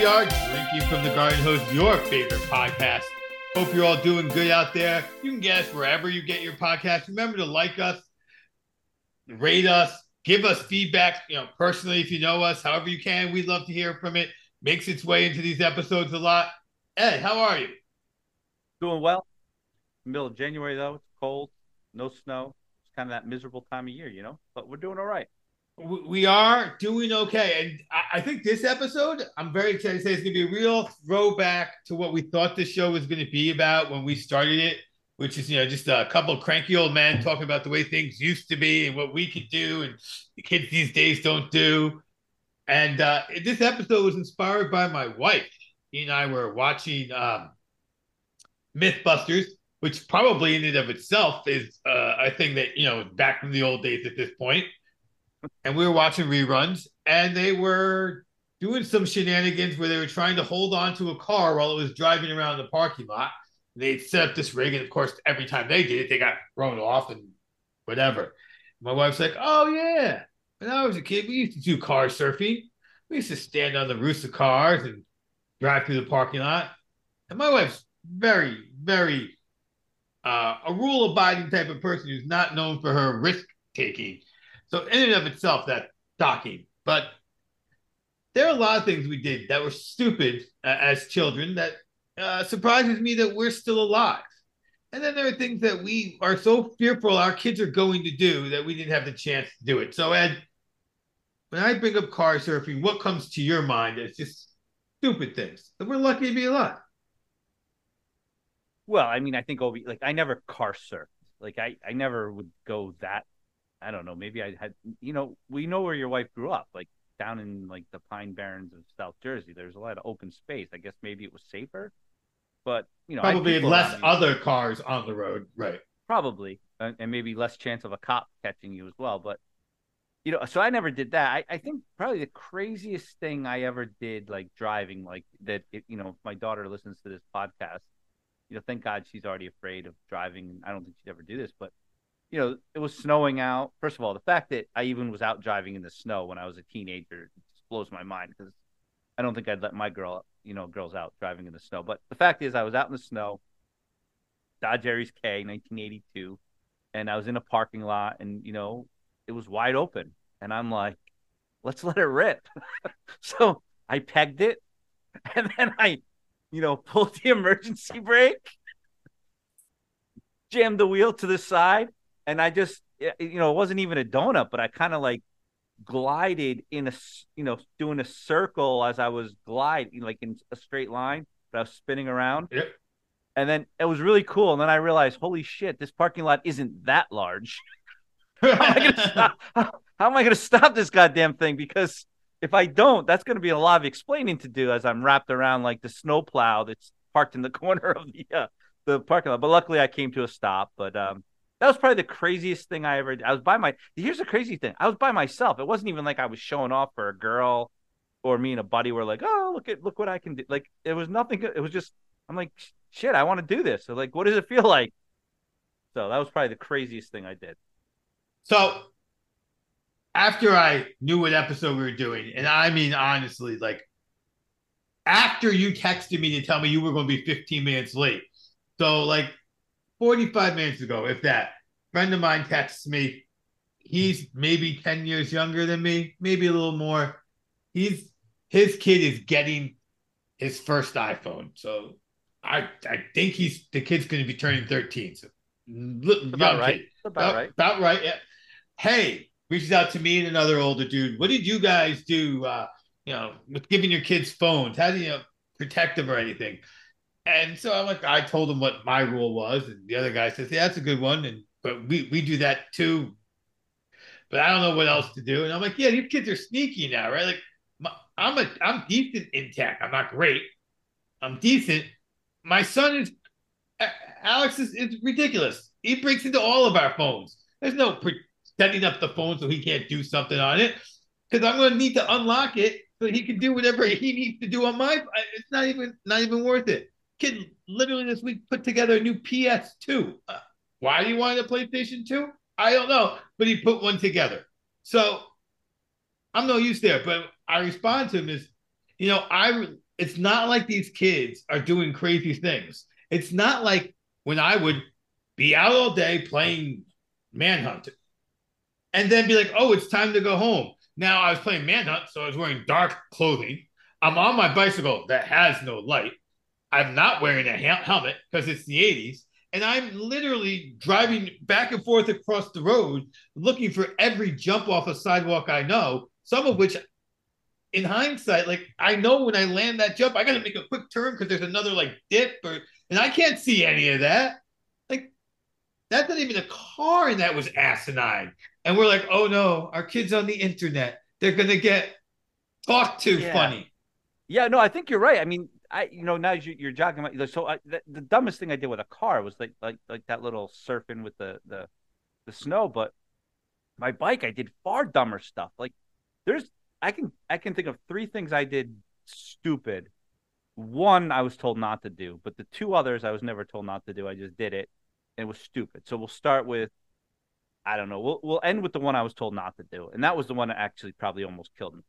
we are Drinking from the Garden hose, your favorite podcast. Hope you're all doing good out there. You can get us wherever you get your podcast. Remember to like us, rate us, give us feedback, you know, personally, if you know us, however you can. We'd love to hear from it. Makes its way into these episodes a lot. Ed, how are you? Doing well. Middle of January though, it's cold, no snow. It's kind of that miserable time of year, you know. But we're doing all right. We are doing okay, and I think this episode, I'm very excited to say, it's going to be a real throwback to what we thought the show was going to be about when we started it, which is you know just a couple cranky old men talking about the way things used to be and what we could do, and the kids these days don't do. And uh, this episode was inspired by my wife. He and I were watching um, MythBusters, which probably in and of itself is uh, a thing that you know back from the old days at this point and we were watching reruns, and they were doing some shenanigans where they were trying to hold on to a car while it was driving around the parking lot. They set up this rig, and of course, every time they did it, they got thrown off and whatever. My wife's like, "Oh yeah, when I was a kid, we used to do car surfing. We used to stand on the roofs of cars and drive through the parking lot." And my wife's very, very uh, a rule-abiding type of person who's not known for her risk taking. So in and of itself, that's shocking. But there are a lot of things we did that were stupid uh, as children that uh, surprises me that we're still alive. And then there are things that we are so fearful our kids are going to do that we didn't have the chance to do it. So Ed, when I bring up car surfing, what comes to your mind as just stupid things that we're lucky to be alive? Well, I mean, I think like I never car surfed. Like I, I never would go that I don't know. Maybe I had, you know, we know where your wife grew up, like down in like the Pine Barrens of South Jersey. There's a lot of open space. I guess maybe it was safer, but you know, probably less other cars on the road, right? Probably, and maybe less chance of a cop catching you as well. But you know, so I never did that. I, I think probably the craziest thing I ever did, like driving, like that. It, you know, if my daughter listens to this podcast, you know, thank God she's already afraid of driving. I don't think she'd ever do this, but you know, it was snowing out. First of all, the fact that I even was out driving in the snow when I was a teenager blows my mind because I don't think I'd let my girl, you know, girls out driving in the snow. But the fact is, I was out in the snow, Dodge Aries K, 1982, and I was in a parking lot, and you know, it was wide open, and I'm like, let's let it rip. so I pegged it, and then I, you know, pulled the emergency brake, jammed the wheel to the side, and I just you know it wasn't even a donut, but I kind of like glided in a you know doing a circle as I was gliding like in a straight line, but I was spinning around. Yep. And then it was really cool. And then I realized, holy shit, this parking lot isn't that large. how, am I gonna stop, how, how am I going to stop this goddamn thing? Because if I don't, that's going to be a lot of explaining to do as I'm wrapped around like the snowplow that's parked in the corner of the uh, the parking lot. But luckily, I came to a stop. But um, that was probably the craziest thing I ever did. I was by my here's the crazy thing. I was by myself. It wasn't even like I was showing off for a girl or me and a buddy were like, oh look at look what I can do. Like it was nothing it was just I'm like, shit, I want to do this. So like what does it feel like? So that was probably the craziest thing I did. So after I knew what episode we were doing, and I mean honestly, like after you texted me to tell me you were going to be 15 minutes late. So like 45 minutes ago, if that. Friend of mine texts me. He's maybe 10 years younger than me, maybe a little more. He's his kid is getting his first iPhone. So I I think he's the kid's going to be turning 13. So about right. About, right. About right. Yeah. Hey, reaches out to me and another older dude. What did you guys do? Uh, you know, with giving your kids phones? How do you know, protect them or anything? And so I'm like, I told him what my rule was, and the other guy says, "Yeah, that's a good one." And but we we do that too. But I don't know what else to do. And I'm like, yeah, these kids are sneaky now, right? Like, my, I'm a I'm decent in tech. I'm not great. I'm decent. My son is Alex is, is ridiculous. He breaks into all of our phones. There's no pre- setting up the phone so he can't do something on it because I'm going to need to unlock it so he can do whatever he needs to do on my. It's not even not even worth it. Kid literally this week put together a new PS2. Uh, why do you want a PlayStation 2? I don't know, but he put one together. So I'm no use there, but I respond to him is, you know, I it's not like these kids are doing crazy things. It's not like when I would be out all day playing Manhunt and then be like, oh, it's time to go home. Now I was playing Manhunt, so I was wearing dark clothing. I'm on my bicycle that has no light. I'm not wearing a helmet because it's the 80s. And I'm literally driving back and forth across the road looking for every jump off a sidewalk I know, some of which in hindsight, like I know when I land that jump, I got to make a quick turn because there's another like dip, or and I can't see any of that. Like that's not even a car, and that was asinine. And we're like, oh no, our kids on the internet, they're gonna get talked to Yeah. funny. Yeah, no, I think you're right. I mean, I you know now you, you're jogging. My, so I, the, the dumbest thing I did with a car was like like like that little surfing with the the the snow. But my bike, I did far dumber stuff. Like there's I can I can think of three things I did stupid. One I was told not to do, but the two others I was never told not to do. I just did it, and it was stupid. So we'll start with I don't know. We'll we'll end with the one I was told not to do, and that was the one that actually probably almost killed me.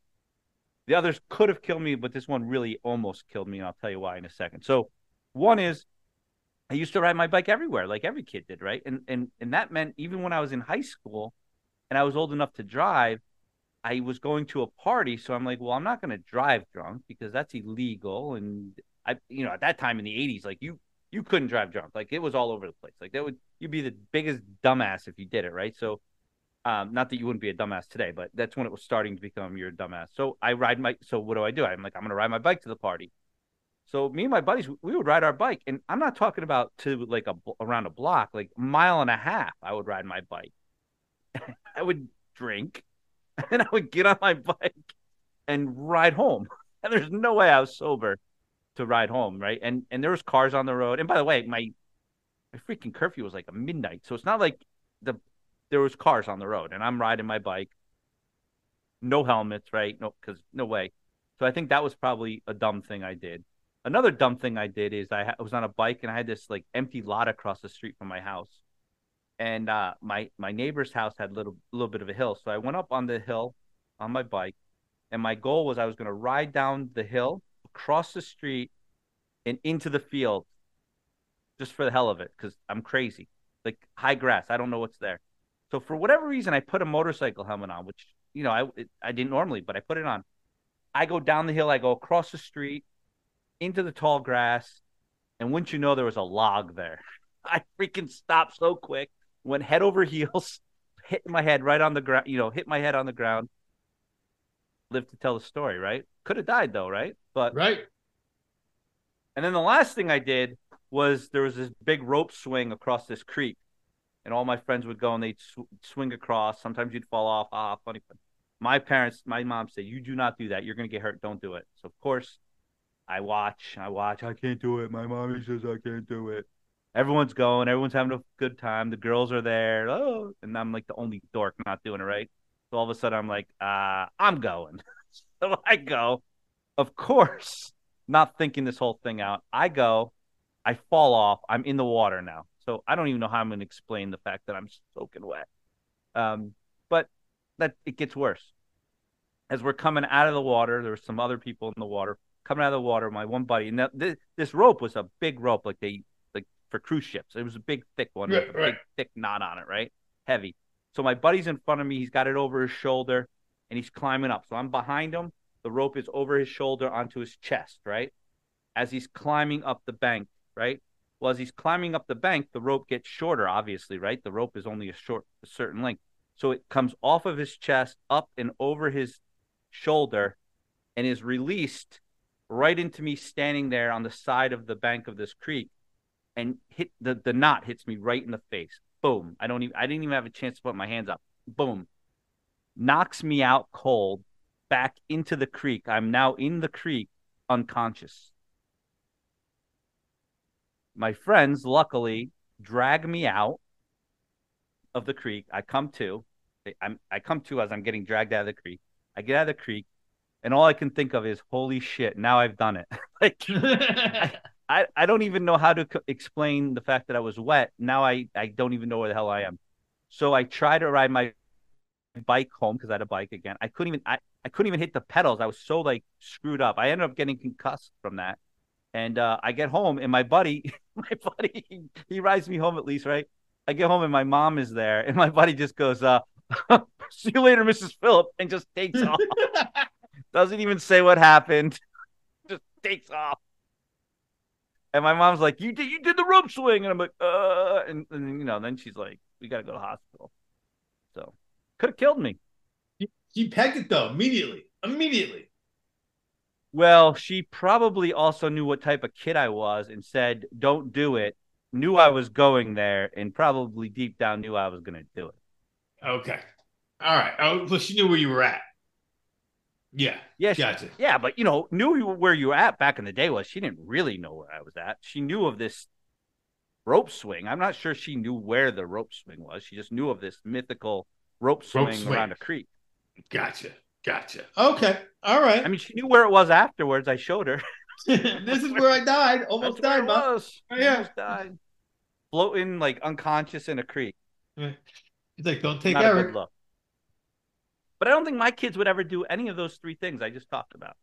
The others could have killed me, but this one really almost killed me, and I'll tell you why in a second. So, one is I used to ride my bike everywhere, like every kid did, right? And and and that meant even when I was in high school and I was old enough to drive, I was going to a party, so I'm like, well, I'm not going to drive drunk because that's illegal. And I, you know, at that time in the '80s, like you you couldn't drive drunk, like it was all over the place. Like that would you'd be the biggest dumbass if you did it, right? So um, not that you wouldn't be a dumbass today, but that's when it was starting to become you're a dumbass. So I ride my. So what do I do? I'm like, I'm gonna ride my bike to the party. So me and my buddies, we would ride our bike, and I'm not talking about to like a around a block, like mile and a half. I would ride my bike. I would drink, and I would get on my bike and ride home. And there's no way I was sober to ride home, right? And and there was cars on the road. And by the way, my my freaking curfew was like a midnight, so it's not like the there was cars on the road and I'm riding my bike. No helmets, right? No, because no way. So I think that was probably a dumb thing I did. Another dumb thing I did is I, was on a bike and I had this like empty lot across the street from my house, and uh, my my neighbor's house had little little bit of a hill. So I went up on the hill on my bike, and my goal was I was going to ride down the hill, across the street, and into the field, just for the hell of it, because I'm crazy. Like high grass, I don't know what's there. So for whatever reason, I put a motorcycle helmet on, which you know I it, I didn't normally, but I put it on. I go down the hill, I go across the street, into the tall grass, and wouldn't you know, there was a log there. I freaking stopped so quick, went head over heels, hit my head right on the ground, you know, hit my head on the ground. Lived to tell the story, right? Could have died though, right? But Right. and then the last thing I did was there was this big rope swing across this creek, and all my friends would go and they'd sw- swing across. Sometimes you'd fall off. Ah, funny. My parents, my mom said, "You do not do that. You're gonna get hurt. Don't do it." So of course, I watch. I watch. I can't do it. My mommy says I can't do it. Everyone's going. Everyone's having a good time. The girls are there. Oh, and I'm like the only dork not doing it right. So all of a sudden, I'm like, uh, I'm going. so I go. Of course, not thinking this whole thing out. I go. I fall off. I'm in the water now. So I don't even know how I'm going to explain the fact that I'm soaking wet. Um, but that it gets worse. As we're coming out of the water, there were some other people in the water coming out of the water. My one buddy, and this, this rope was a big rope, like they like for cruise ships. It was a big, thick one, with Right, a right. big, thick knot on it, right? Heavy. So my buddy's in front of me. He's got it over his shoulder, and he's climbing up. So I'm behind him. The rope is over his shoulder onto his chest, right? As he's climbing up the bank, right? Well, as he's climbing up the bank, the rope gets shorter, obviously, right? The rope is only a short, a certain length. So it comes off of his chest, up and over his shoulder, and is released right into me standing there on the side of the bank of this creek, and hit the the knot hits me right in the face. Boom! I don't even I didn't even have a chance to put my hands up. Boom! Knocks me out cold, back into the creek. I'm now in the creek, unconscious. My friends, luckily, drag me out of the creek. I come to. I'm I come to as I'm getting dragged out of the creek. I get out of the creek, and all I can think of is, "Holy shit! Now I've done it." like I, I don't even know how to co- explain the fact that I was wet. Now I, I don't even know where the hell I am. So I try to ride my bike home because I had a bike again. I couldn't even. I I couldn't even hit the pedals. I was so like screwed up. I ended up getting concussed from that. And uh, I get home and my buddy, my buddy, he, he rides me home at least, right? I get home and my mom is there, and my buddy just goes, uh, "See you later, Mrs. Phillip," and just takes off. Doesn't even say what happened. Just takes off. And my mom's like, "You did, you did the rope swing," and I'm like, "Uh," and, and you know, then she's like, "We got to go to the hospital." So could have killed me. She pegged it though immediately. Immediately. Well, she probably also knew what type of kid I was and said, "Don't do it." Knew I was going there, and probably deep down knew I was going to do it. Okay. All right. Oh, well, she knew where you were at. Yeah. Yeah. She, Gotcha. Yeah, but you know, knew where you were at back in the day was she didn't really know where I was at. She knew of this rope swing. I'm not sure she knew where the rope swing was. She just knew of this mythical rope swing, swing. around a creek. Gotcha. Gotcha. Okay. All right. I mean, she knew where it was afterwards. I showed her. this is where I died. Almost That's where died, it Mom. was. Oh, She yeah. almost died. Floating like unconscious in a creek. He's like, don't take Not a Eric. good look. But I don't think my kids would ever do any of those three things I just talked about.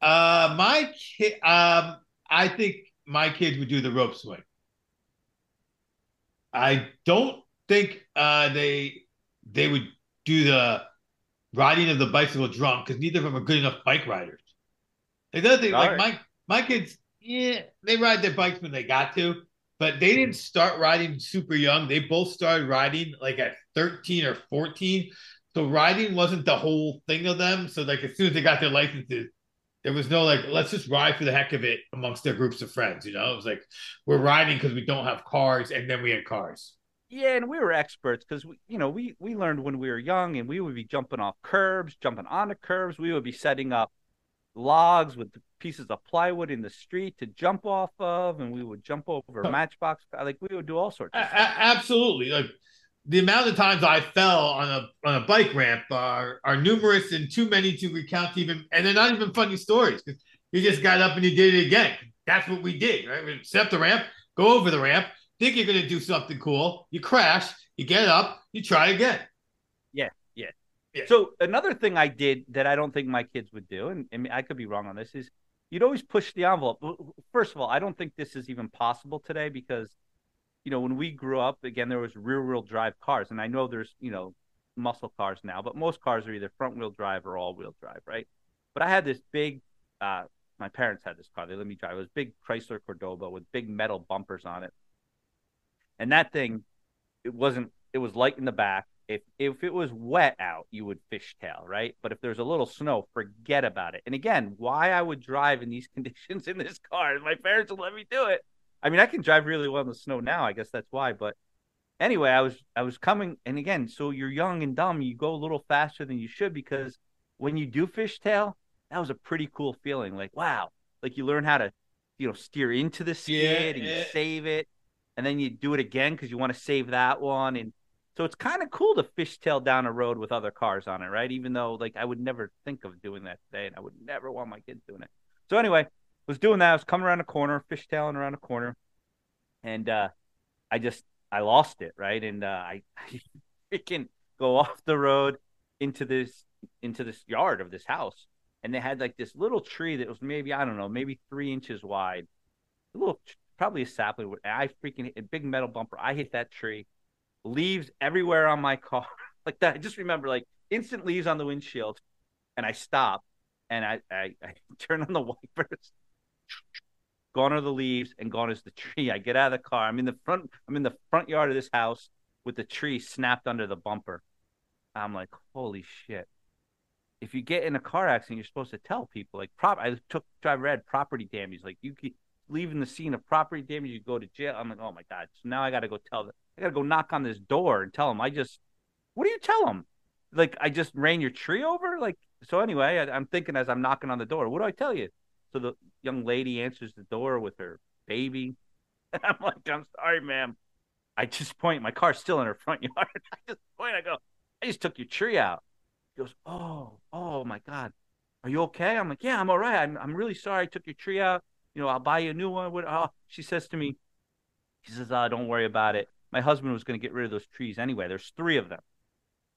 Uh, my kid. Um, I think my kids would do the rope swing. I don't think uh they they would do the riding of the bicycle drunk because neither of them are good enough bike riders. Like the other thing, like my my kids, yeah, they ride their bikes when they got to, but they didn't start riding super young. They both started riding like at 13 or 14. So riding wasn't the whole thing of them. So like as soon as they got their licenses, there was no like, let's just ride for the heck of it amongst their groups of friends. You know, it was like we're riding because we don't have cars, and then we had cars. Yeah, and we were experts because we, you know, we we learned when we were young, and we would be jumping off curbs, jumping onto curbs. We would be setting up logs with pieces of plywood in the street to jump off of, and we would jump over a matchbox. Like we would do all sorts of a- absolutely, like the amount of times I fell on a on a bike ramp are are numerous and too many to recount. Even and they're not even funny stories because you just got up and you did it again. That's what we did, right? We set up the ramp, go over the ramp, think you're gonna do something cool, you crash, you get up, you try again. Yeah, yeah, yeah. So another thing I did that I don't think my kids would do, and, and I could be wrong on this, is you'd always push the envelope. First of all, I don't think this is even possible today because, you know, when we grew up, again, there was rear-wheel drive cars, and I know there's, you know, muscle cars now, but most cars are either front-wheel drive or all-wheel drive, right? But I had this big, uh, my parents had this car. They let me drive. It was big Chrysler Cordoba with big metal bumpers on it, and that thing, it wasn't. It was light in the back if if it was wet out, you would fishtail, right? But if there's a little snow, forget about it. And again, why I would drive in these conditions in this car, my parents would let me do it. I mean, I can drive really well in the snow now. I guess that's why. But anyway, I was I was coming, and again, so you're young and dumb, you go a little faster than you should because when you do fishtail, that was a pretty cool feeling. Like wow, like you learn how to, you know, steer into the skid and yeah. save it, and then you do it again because you want to save that one and so it's kind of cool to fishtail down a road with other cars on it, right? Even though like I would never think of doing that today, and I would never want my kids doing it. So anyway, was doing that. I was coming around a corner, fishtailing around a corner, and uh, I just I lost it, right? And uh, I, I freaking go off the road into this into this yard of this house, and they had like this little tree that was maybe I don't know, maybe three inches wide, a little probably a sapling. I freaking hit a big metal bumper. I hit that tree leaves everywhere on my car. like that. I just remember like instant leaves on the windshield. And I stop and I, I, I turn on the wipers. Gone are the leaves and gone is the tree. I get out of the car. I'm in the front I'm in the front yard of this house with the tree snapped under the bumper. I'm like, holy shit. If you get in a car accident, you're supposed to tell people. Like prop I took I read property damage. Like you leaving the scene of property damage, you go to jail. I'm like, oh my God. So now I gotta go tell them I gotta go knock on this door and tell them I just. What do you tell them? Like I just ran your tree over? Like so. Anyway, I, I'm thinking as I'm knocking on the door, what do I tell you? So the young lady answers the door with her baby. And I'm like, I'm sorry, ma'am. I just point. My car's still in her front yard. I just point. I go, I just took your tree out. She goes, oh, oh my God, are you okay? I'm like, yeah, I'm all right. I'm, I'm really sorry. I took your tree out. You know, I'll buy you a new one. What? Oh, she says to me, she says, uh, don't worry about it my husband was going to get rid of those trees anyway. There's three of them.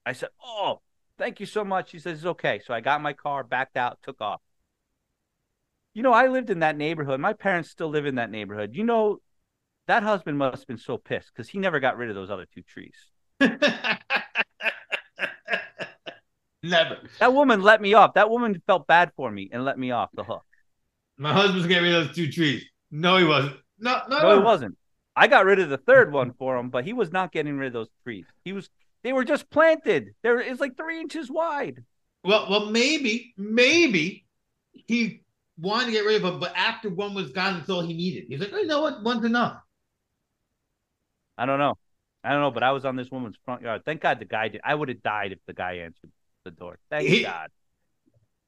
I said, "Oh, Thank you so much. She says, It's okay. So I got my car, backed out, took off. You know, I lived in that neighborhood. My parents still live in that neighborhood. You know, that husband must have been so pissed because he never got rid of those other two trees. Never. That woman let me off. That woman felt bad for me and let me off the hook. My husband's getting rid of those two trees. No, he wasn't. No, no, No, he wasn't. I got rid of the third one for him, but he was not getting rid of those trees. He was. They were just planted. There is like three inches wide. Well, well, maybe, maybe he wanted to get rid of them, but after one was gone, that's all he needed. He's like, oh, you know what? One's enough. I don't know. I don't know, but I was on this woman's front yard. Thank God the guy did. I would have died if the guy answered the door. Thank He- God.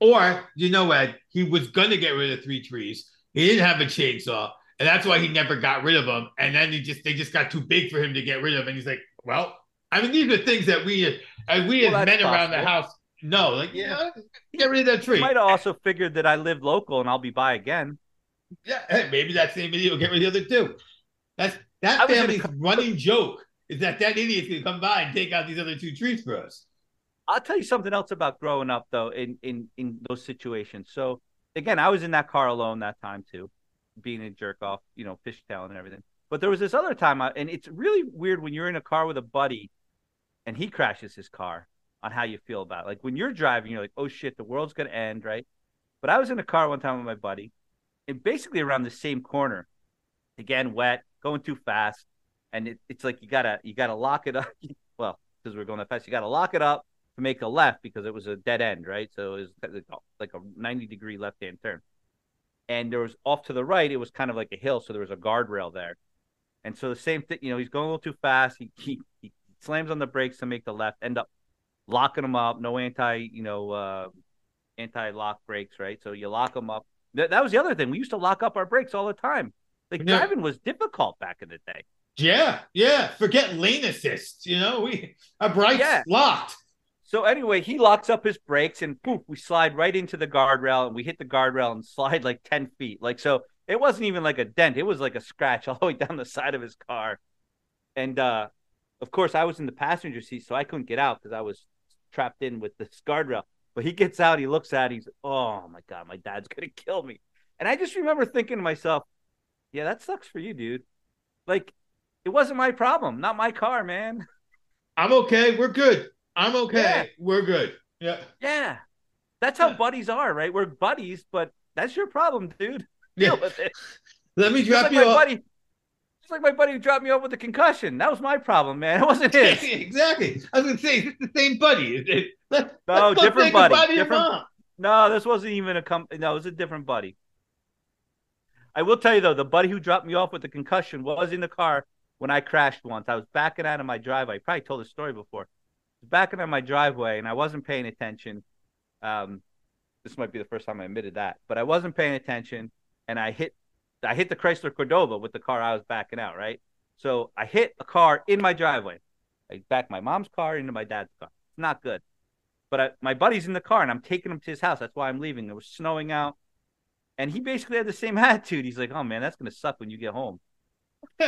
Or, you know, what? he was going to get rid of three trees. He didn't have a chainsaw, and that's why he never got rid of them. And then he just they just got too big for him to get rid of. And he's like, well, I mean, these are things that we, as we Well, as men around the house know. Like, Yeah. get rid of that tree. Might have also figured that I live local and I'll be by again. Yeah, hey, maybe that same idiot will get rid of the other two. That's that was in a family's running joke is that that idiot's gonna come by and take out these other two trees for us. I'll tell you something else about growing up though in in in those situations. So again, I was in that car alone that time too, being a jerk off, you know, fishtailing and everything. But there was this other time, and it's really weird when you're in a car with a buddy, and he crashes his car on how you feel about it. Like when you're driving, you're like, oh shit, the world's gonna end, right? But I was in a car one time with my buddy, and basically around the same corner, again wet, going too fast, and it, it's like you gotta you gotta lock it up. well, because we're going that fast, you gotta lock it up to make a left because it was a dead end, right? So it was like a 90 degree left hand turn. And there was off to the right, it was kind of like a hill, so there was a guardrail there. And so the same thing, you know, he's going a little too fast. He, he, he slams on the brakes to make the left, end up locking him up. No anti, you know, uh, anti lock brakes, right? So you lock them up. That, that was the other thing. We used to lock up our brakes all the time. Like Yeah. driving was difficult back in the day. Yeah, yeah. Forget lane assist. You know, we our brakes Yeah. locked. So anyway, he locks up his brakes and poof, we slide right into the guardrail and we hit the guardrail and slide like 10 feet. Like, so it wasn't even like a dent. It was like a scratch all the way down the side of his car. And, uh, of course I was in the passenger seat, so I couldn't get out because I was trapped in with this guardrail. But he gets out, he looks at it, he's oh my God, my dad's to kill me. And I just remember thinking to myself, yeah, that sucks for you, dude. Like, it wasn't my problem, not my car, man. I'm okay. We're good. I'm okay. Yeah. We're good. Yeah. Yeah. That's how Yeah. buddies are, right? We're buddies, but that's your problem, dude. Yeah. Deal with it. Let me drop like you off. buddy. Just like my buddy who dropped me off with a concussion. That was my problem, man. It wasn't his. exactly. I was gonna say, is this the same buddy? Let, No, different say buddy. to your Different- No, this wasn't even a com no, it was a different buddy. I will tell you though, the buddy who dropped me off with the concussion was in the car when I crashed once. I was backing out of my driveway. I probably told this story before. Backing out my driveway and I wasn't paying attention. Um, this might be the first time I admitted that, but I wasn't paying attention and I hit I hit the Chrysler Cordoba with the car I was backing out, right? So I hit a car in my driveway. I backed my mom's car into my dad's car. It's not good. But I, my buddy's in the car and I'm taking him to his house. That's why I'm leaving. It was snowing out. And he basically had the same attitude. He's like, "Oh man, that's gonna suck when you get home."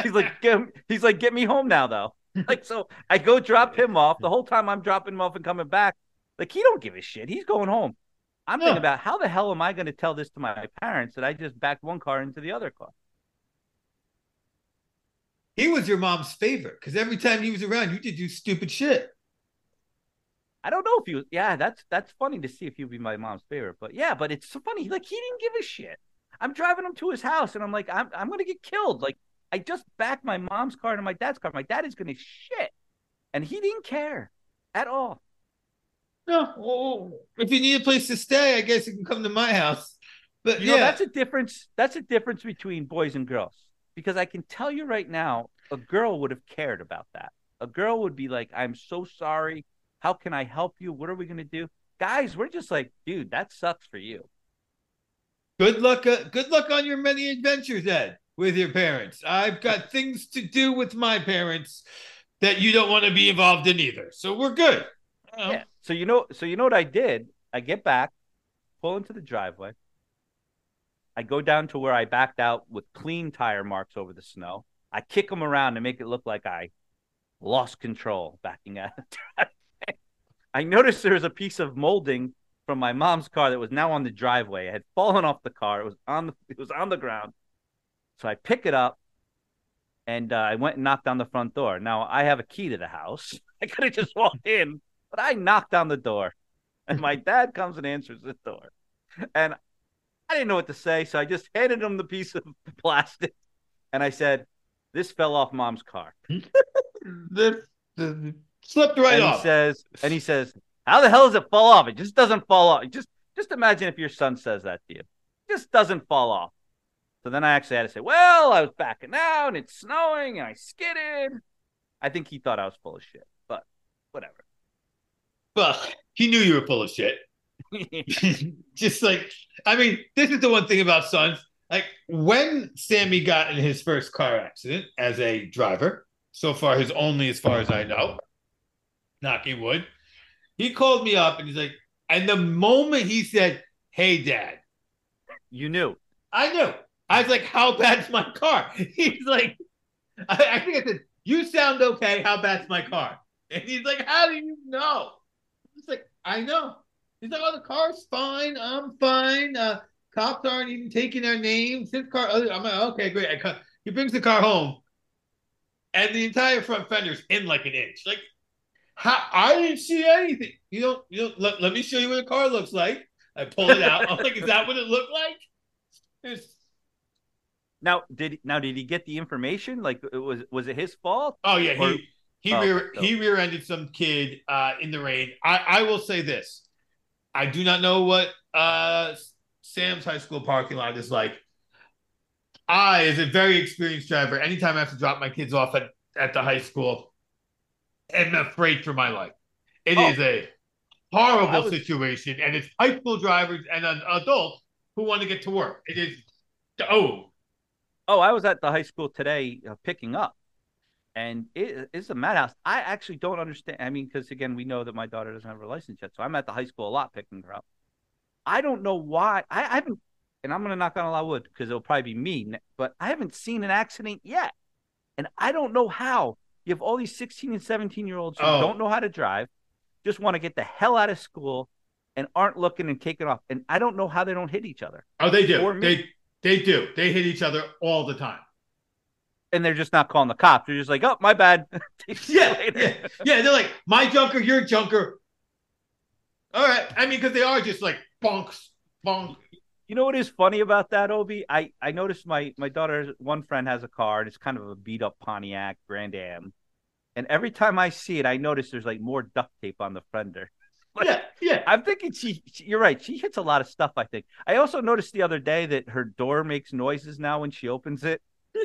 He's like, get, "He's like, get me home now, though." Like, so I go drop him off. The whole time I'm dropping him off and coming back, like he don't give a shit. He's going home. I'm Yeah. thinking about how the hell am I going to tell this to my parents that I just backed one car into the other car? He was your mom's favorite because every time he was around, you did do stupid shit. I don't know if he was. Yeah, that's that's funny to see if he'd be my mom's favorite. But yeah, but it's so funny. Like he didn't give a shit. I'm driving him to his house, and I'm like, I'm I'm gonna get killed. Like I just backed my mom's car to my dad's car. My dad is gonna shit, and he didn't care at all. No, well, if you need a place to stay, I guess you can come to my house. But You yeah, know, that's a difference. That's a difference between boys and girls. Because I can tell you right now, a girl would have cared about that. A girl would be like, "I'm so sorry. How can I help you? What are we gonna do?" Guys, we're just like, dude, that sucks for you. good luck. Uh, good luck on your many adventures, Ed, with your parents. I've got things to do with my parents that you don't want to be involved in either. So we're good. Yeah. So you know, so you know what I did? I get back, pull into the driveway. I go down to where I backed out with clean tire marks over the snow. I kick them around to make it look like I lost control backing out. I noticed there was a piece of molding from my mom's car that was now on the driveway. It had fallen off the car. It was on the it was on the ground. So I pick it up and uh, I went and knocked on the front door. Now I have a key to the house. I could have just walked in, but I knocked on the door, and my dad comes and answers the door, and I didn't know what to say, so I just handed him the piece of plastic, and I said, "This fell off mom's car." the, the, slipped right and off. He says, and he says, "How the hell does it fall off? It just doesn't fall off. Just just imagine if your son says that to you. It just doesn't fall off." So then I actually had to say, well, I was backing out and it's snowing and I skidded. I think he thought I was full of shit, but whatever. Well, he knew you were full of shit. Just like, I mean, this is the one thing about sons. Like when Sammy got in his first car accident as a driver, so far his only as far as I know, knocking wood, he called me up and he's like, and the moment he said, Hey, dad, you knew. I knew. I was like, How bad's my car? He's like, I, I think I said, You sound okay. How bad's my car? And he's like, How do you know? It's like, I know. He's like, Oh, the car's fine. I'm fine. Uh, cops aren't even taking our names. His car, I'm like, Okay, great. He brings the car home, and the entire front fender's in like an inch. Like, how I didn't see anything. You don't, you don't, let, let me show you what the car looks like. I pull it out. I'm like, is that what it looked like? It's, now did now did he get the information? Like it was was it his fault? Oh yeah, or, he he oh, rear so. he rear-ended some kid uh, in the rain. I I will say this. I do not know what uh, Sam's high school parking lot is like. I, as a very experienced driver, anytime I have to drop my kids off at, at the high school, I'm afraid for my life. It oh. is a horrible oh, was... situation, and it's high school drivers and an adult who want to get to work. It is oh Oh, I was at the high school today uh, picking up, and it is a madhouse. I actually don't understand. I mean, because again, we know that my daughter doesn't have her license yet, so I'm at the high school a lot picking her up. I don't know why. I, I haven't, and I'm going to knock on a lot of wood because it'll probably be me, but I haven't seen an accident yet, and I don't know how. You have all these 16 and 17 year olds who oh. don't know how to drive, just want to get the hell out of school, and aren't looking and taking off. And I don't know how they don't hit each other. Oh, they do. They they do. They hit each other all the time. And they're just not calling the cops. They're just like, oh, my bad. yeah, yeah, yeah. They're like, my junker, your junker. All right. I mean, because they are just like bonks, bonk. You know what is funny about that, Obi? I, I noticed my my daughter's one friend has a car and it's kind of a beat up Pontiac Grand Am. And every time I see it, I notice there's like more duct tape on the fender. Like, yeah, yeah. I'm thinking she, she, You're right. She hits a lot of stuff. I think. I also noticed the other day that her door makes noises now when she opens it.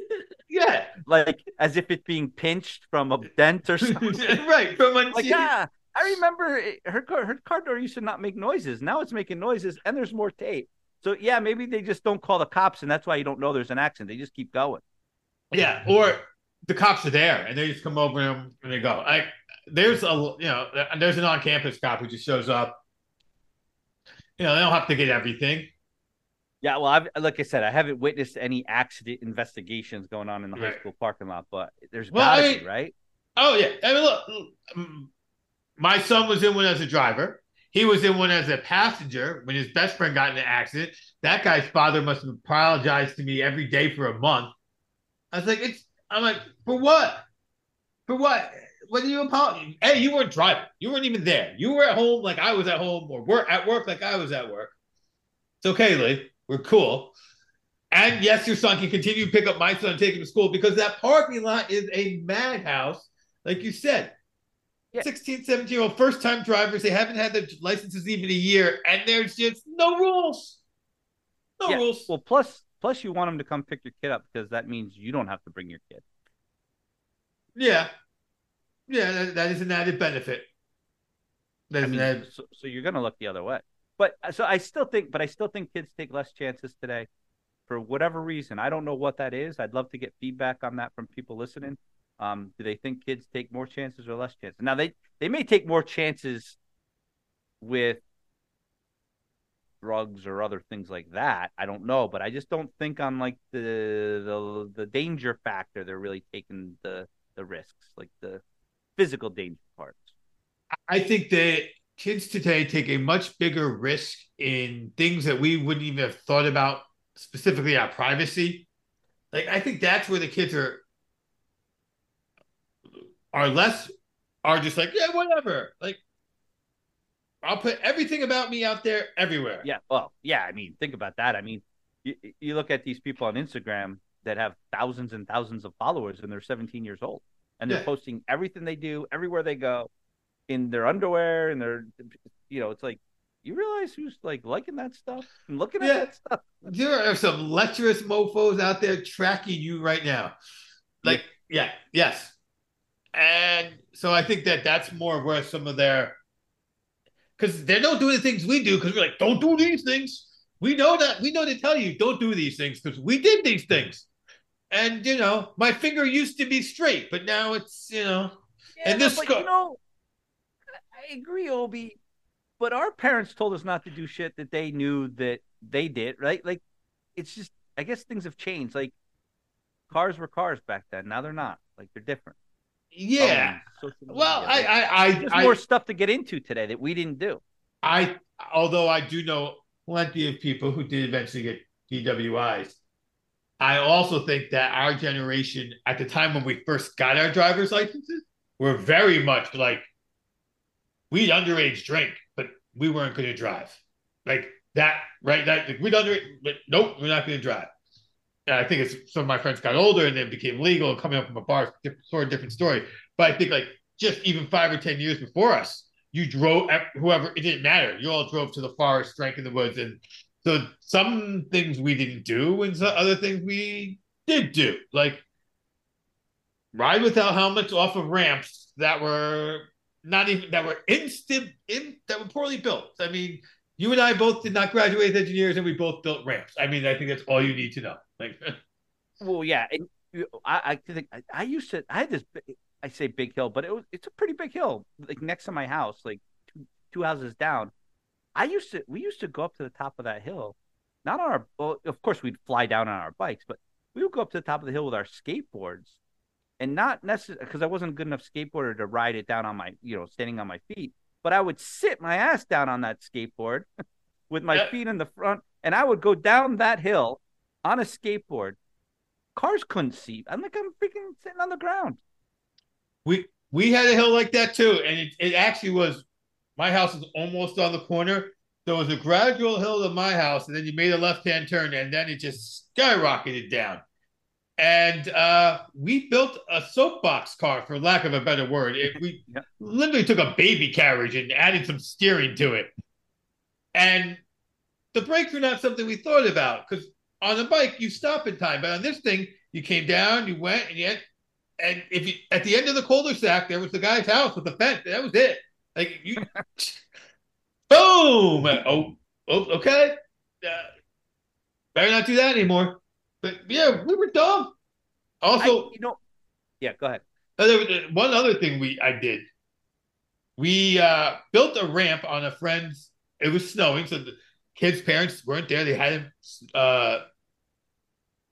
yeah, like as if it's being pinched from a dent or something. right from when like yeah. I remember her car, her car door used to not make noises. Now it's making noises, and there's more tape. So yeah, maybe they just don't call the cops, and that's why you don't know there's an accident. They just keep going. Yeah, or the cops are there and they just come over and they go. I there's a you know there's an on-campus cop who just shows up. You know they don't have to get everything. Yeah, well, I've like I said, I haven't witnessed any accident investigations going on in the right. high school parking lot, but there's well, gotta I mean, be, right? Oh yeah, I mean, look, um, my son was in one as a driver. He was in one as a passenger when his best friend got in an accident. That guy's father must have apologized to me every day for a month. I was like, it's. I'm like, for what? For what? What do you apologize? Hey, you weren't driving. You weren't even there. You were at home like I was at home, or work at work like I was at work. It's okay, Lee. We're cool. And yes, your son can continue to pick up my son and take him to school because that parking lot is a madhouse, like you said. Yeah. 16, 17 year old first time drivers, they haven't had their licenses even a year, and there's just no rules. No yeah. rules. Well, plus, plus you want them to come pick your kid up because that means you don't have to bring your kid. Yeah, yeah, that, that is an added benefit. I mean, added... so, so you're going to look the other way. But uh, so I still think, but I still think kids take less chances today for whatever reason. I don't know what that is. I'd love to get feedback on that from people listening. Um, do they think kids take more chances or less chances? Now they they may take more chances with drugs or other things like that. I don't know, but I just don't think on like the the the danger factor they're really taking the the risks, like the physical danger parts. I think that kids today take a much bigger risk in things that we wouldn't even have thought about, specifically our privacy. Like I think that's where the kids are are less are just like yeah whatever like I'll put everything about me out there everywhere. Yeah. Well, yeah. I mean, think about that. I mean, you, you look at these people on Instagram that have thousands and thousands of followers and they're 17 years old and they're yeah. posting everything they do everywhere they go in their underwear and their, you know, it's like, you realize who's like liking that stuff and looking yeah. at that stuff? There are some lecherous mofos out there tracking you right now. Like, yeah, yeah yes. And so I think that that's more where some of their because they don't do the things we do because we're like, don't do these things. We know that we know to tell you don't do these things because we did these things. And you know, my finger used to be straight, but now it's you know, yeah, and this but, you know, I agree, Obi. But our parents told us not to do shit that they knew that they did, right? Like, it's just, I guess things have changed. Like, cars were cars back then. Now they're not. Like, they're different. Yeah. Um, well, I, I, I, there's more stuff to get into today that we didn't do. I, although I do know plenty of people who did eventually get DWIs. I also think that our generation, at the time when we first got our driver's licenses, were very much like we underage drink, but we weren't going to drive. Like that, right? That like, we'd underage, but nope, we're not going to drive. And I think it's some of my friends got older and then became legal and coming up from a bar, sort of different story. But I think like just even five or ten years before us, you drove whoever it didn't matter. You all drove to the forest, drank in the woods, and so some things we didn't do, and some other things we did do, like ride without helmets off of ramps that were not even that were instant in that were poorly built. I mean, you and I both did not graduate as engineers, and we both built ramps. I mean, I think that's all you need to know. Like, well, yeah, I, I think I, I, used to. I had this. I say big hill, but it was it's a pretty big hill, like next to my house, like two, two houses down. I used to. We used to go up to the top of that hill, not on our. Well, of course, we'd fly down on our bikes, but we would go up to the top of the hill with our skateboards, and not necessarily because I wasn't a good enough skateboarder to ride it down on my, you know, standing on my feet but I would sit my ass down on that skateboard with my yep. feet in the front, and I would go down that hill on a skateboard. Cars couldn't see. I'm like, I'm freaking sitting on the ground. We we had a hill like that too, and it, it actually was. My house is almost on the corner. There was a gradual hill to my house, and then you made a left hand turn, and then it just skyrocketed down and uh, we built a soapbox car, for lack of a better word. It, we yeah. literally took a baby carriage and added some steering to it. And the brakes were not something we thought about because on a bike you stop in time, but on this thing you came down, you went, and yet, and if you at the end of the cul-de-sac there was the guy's house with the fence. That was it. Like you, boom. Oh, oh, okay. Uh, better not do that anymore. But yeah, we were dumb. Also, I, you know, yeah, go ahead. One other thing we I did, we uh, built a ramp on a friend's. It was snowing, so the kids' parents weren't there. They hadn't uh,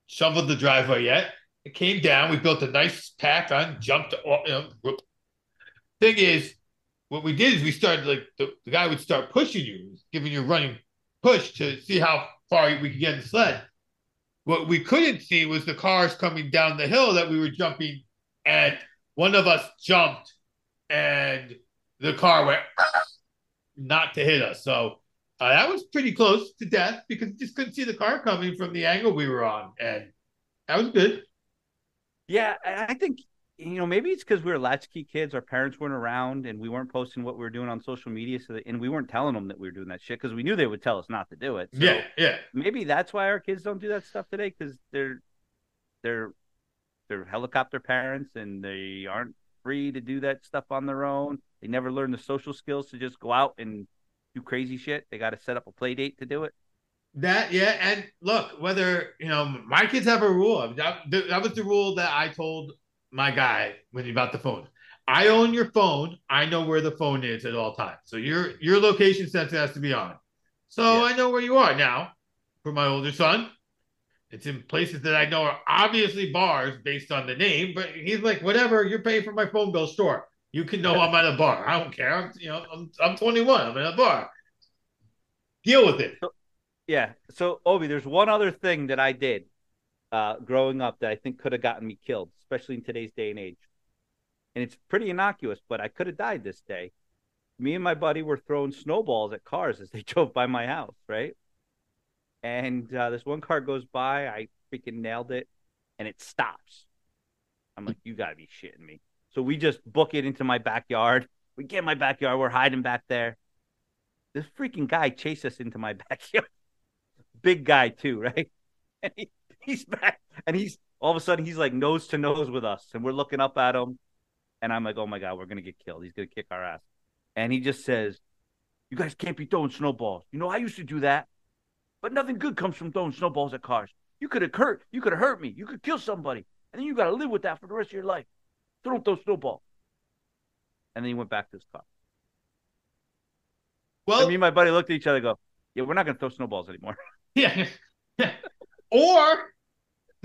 shoveled the driveway yet. It came down. We built a nice pack on, jumped. You know, thing is, what we did is we started like the, the guy would start pushing you, giving you a running push to see how far we could get in the sled. What we couldn't see was the cars coming down the hill that we were jumping, and one of us jumped, and the car went not to hit us. So uh, that was pretty close to death because you just couldn't see the car coming from the angle we were on, and that was good. Yeah, I think you know, maybe it's because we were latchkey kids. Our parents weren't around, and we weren't posting what we were doing on social media. So, that, and we weren't telling them that we were doing that shit because we knew they would tell us not to do it. So yeah, yeah. Maybe that's why our kids don't do that stuff today because they're they're they're helicopter parents and they aren't free to do that stuff on their own. They never learn the social skills to just go out and do crazy shit. They got to set up a play date to do it. That yeah, and look, whether you know, my kids have a rule. That, that was the rule that I told my guy when you about the phone. I own your phone. I know where the phone is at all times. So your your location sensor has to be on. So yeah. I know where you are now. For my older son, it's in places that I know are obviously bars based on the name. But he's like, whatever. You're paying for my phone bill, store. You can know I'm at a bar. I don't care. I'm, you know, I'm, I'm 21. I'm at a bar. Deal with it. So, yeah. So, Obi, there's one other thing that I did uh, growing up that I think could have gotten me killed, especially in today's day and age. And it's pretty innocuous, but I could have died this day. Me and my buddy were throwing snowballs at cars as they drove by my house, right? And uh, this one car goes by. I freaking nailed it, and it stops. I'm like, you gotta be shitting me. So we just book it into my backyard. We get in my backyard. We're hiding back there. This freaking guy chased us into my backyard. Big guy too, right? He's back, and he's all of a sudden he's like nose to nose with us, and we're looking up at him. And I'm like, oh my god, we're gonna get killed. He's gonna kick our ass. And he just says, "You guys can't be throwing snowballs. You know, I used to do that, but nothing good comes from throwing snowballs at cars. You could have hurt, you could have hurt me, you could kill somebody, and then you got to live with that for the rest of your life. Don't Throw snowballs." And then he went back to his car. Well, and me and my buddy looked at each other, go, "Yeah, we're not gonna throw snowballs anymore." Yeah. or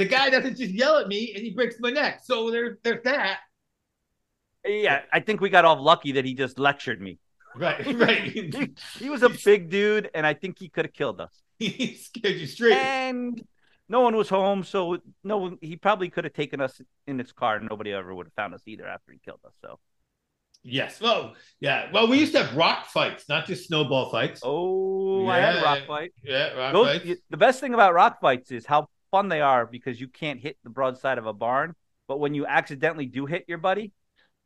the guy doesn't just yell at me and he breaks my neck. So there's there's that. Yeah, I think we got off lucky that he just lectured me. Right, right. he, he, was a big dude, and I think he could have killed us. he scared you straight. And no one was home, so no, one. he probably could have taken us in his car, and nobody ever would have found us either after he killed us. So Yes. Well, yeah. Well, we used to have rock fights, not just snowball fights. Oh, yeah. I had rock fight. Yeah, rock Those, fights. The best thing about rock fights is how fun they are because you can't hit the broadside of a barn, but when you accidentally do hit your buddy,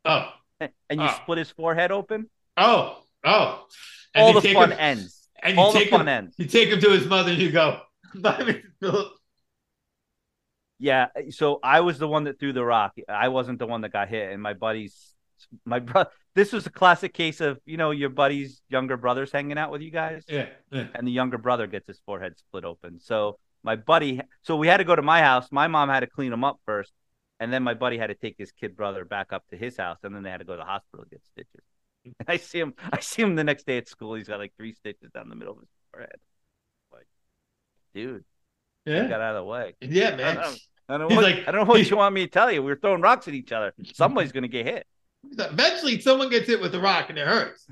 oh, and you oh. split his forehead open, oh, oh, and all the fun him, ends. And you all take the fun him, ends. You take him to his mother, and you go, "Bye, Philip." Yeah, so I was the one that threw the rock. I wasn't the one that got hit, and my buddies my brother. This was a classic case of you know your buddy's younger brother's hanging out with you guys. Yeah, yeah. And the younger brother gets his forehead split open. So my buddy, so we had to go to my house. My mom had to clean him up first, and then my buddy had to take his kid brother back up to his house, and then they had to go to the hospital to get stitches. And I see him. I see him the next day at school. He's got like three stitches down the middle of his forehead. Like, dude, yeah, got out of the way. Yeah, man. I don't, I don't know, what, like, I don't know what you want me to tell you. We are throwing rocks at each other. Somebody's gonna get hit. Eventually, someone gets hit with a rock and it hurts.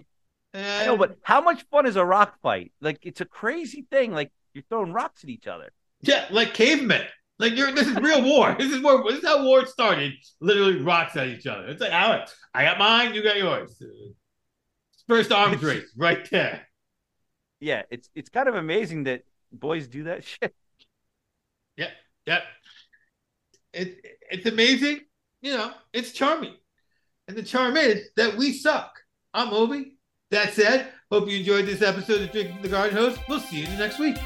And... I know, but how much fun is a rock fight? Like, it's a crazy thing. Like, you're throwing rocks at each other. Yeah, like cavemen. Like, you're this is real war. This is war. This is how war started. Literally, rocks at each other. It's like, Alex, I got mine, you got yours. First arms race, right there. Yeah, it's it's kind of amazing that boys do that shit. Yeah, yeah. It it's amazing. You know, it's charming. And the charm is that we suck. I'm Obi. That said, hope you enjoyed this episode of Drinking the Garden Hose. We'll see you next week.